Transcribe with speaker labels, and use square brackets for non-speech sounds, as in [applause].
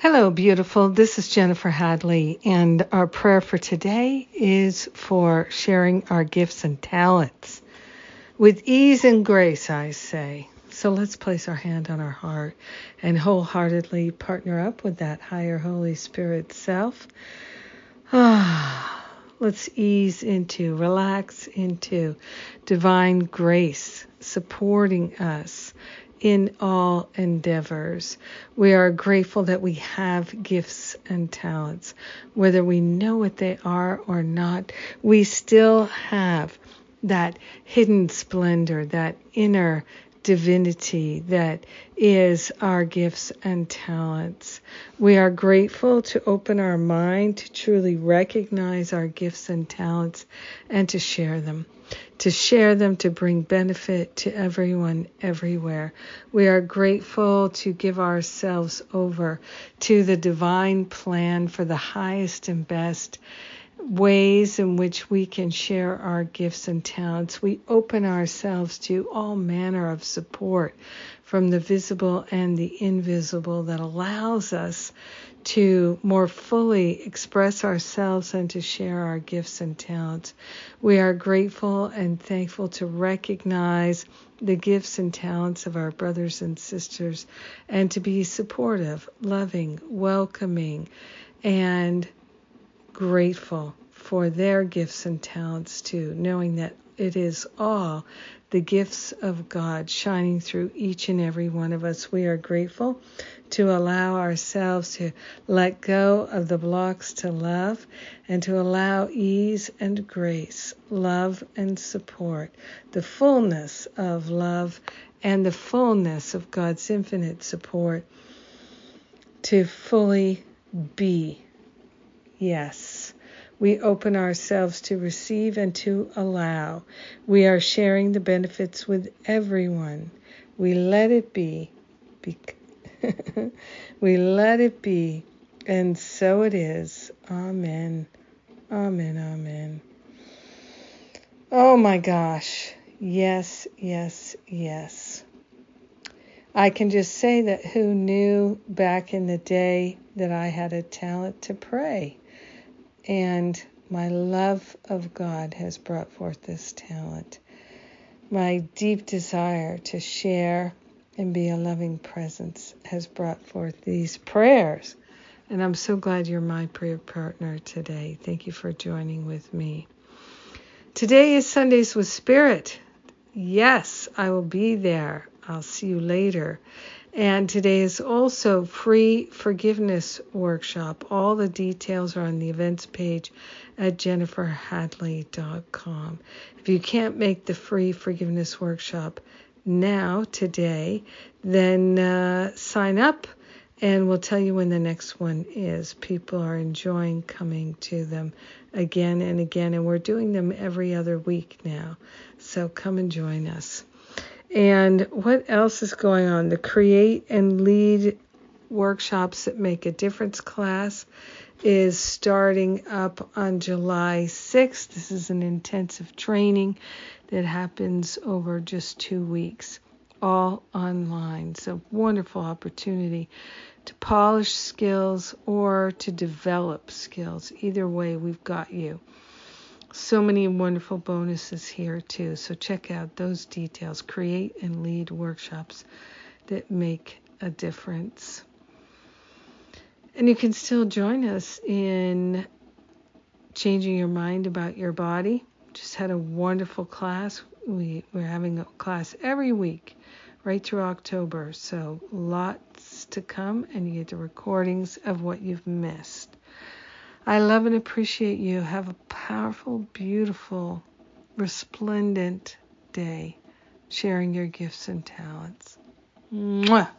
Speaker 1: Hello, beautiful. This is Jennifer Hadley, and our prayer for today is for sharing our gifts and talents with ease and grace, I say. So let's place our hand on our heart and wholeheartedly partner up with that higher Holy Spirit self. Ah, let's ease into, relax into divine grace supporting us in all endeavors. We are grateful that we have gifts and talents. Whether we know what they are or not, we still have that hidden splendor, that inner divinity that is our gifts and talents. We are grateful to open our mind to truly recognize our gifts and talents and to share them to share them to bring benefit to everyone everywhere. We are grateful to give ourselves over to the divine plan for the highest and best ways in which we can share our gifts and talents. We open ourselves to all manner of support from the visible and the invisible that allows us to more fully express ourselves and to share our gifts and talents. We are grateful and thankful to recognize the gifts and talents of our brothers and sisters and to be supportive, loving, welcoming, and grateful for their gifts and talents too, knowing that it is all the gifts of God shining through each and every one of us. We are grateful to allow ourselves to let go of the blocks to love and to allow ease and grace, love and support, the fullness of love and the fullness of God's infinite support to fully be. Yes. We open ourselves to receive and to allow. We are sharing the benefits with everyone. We let it be. [laughs] we let it be. And so it is. Amen. Amen. Amen. Oh my gosh. Yes, yes, yes. I can just say that who knew back in the day that I had a talent to pray? And my love of God has brought forth this talent. My deep desire to share and be a loving presence has brought forth these prayers. And I'm so glad you're my prayer partner today. Thank you for joining with me. Today is Sundays with Spirit. Yes, I will be there. I'll see you later. And today is also free forgiveness workshop. All the details are on the events page at jenniferhadley.com. If you can't make the free forgiveness workshop now, today, then uh, sign up and we'll tell you when the next one is. People are enjoying coming to them again and again, and we're doing them every other week now. So come and join us. And what else is going on? The Create and Lead workshops that make a difference class is starting up on July 6th. This is an intensive training that happens over just two weeks, all online. So, wonderful opportunity to polish skills or to develop skills. Either way, we've got you so many wonderful bonuses here too. So check out those details. Create and lead workshops that make a difference. And you can still join us in changing your mind about your body. Just had a wonderful class. We, we're having a class every week right through October. So lots to come, and you get the recordings of what you've missed. I love and appreciate you. Have a powerful, beautiful, resplendent day sharing your gifts and talents. Mwah.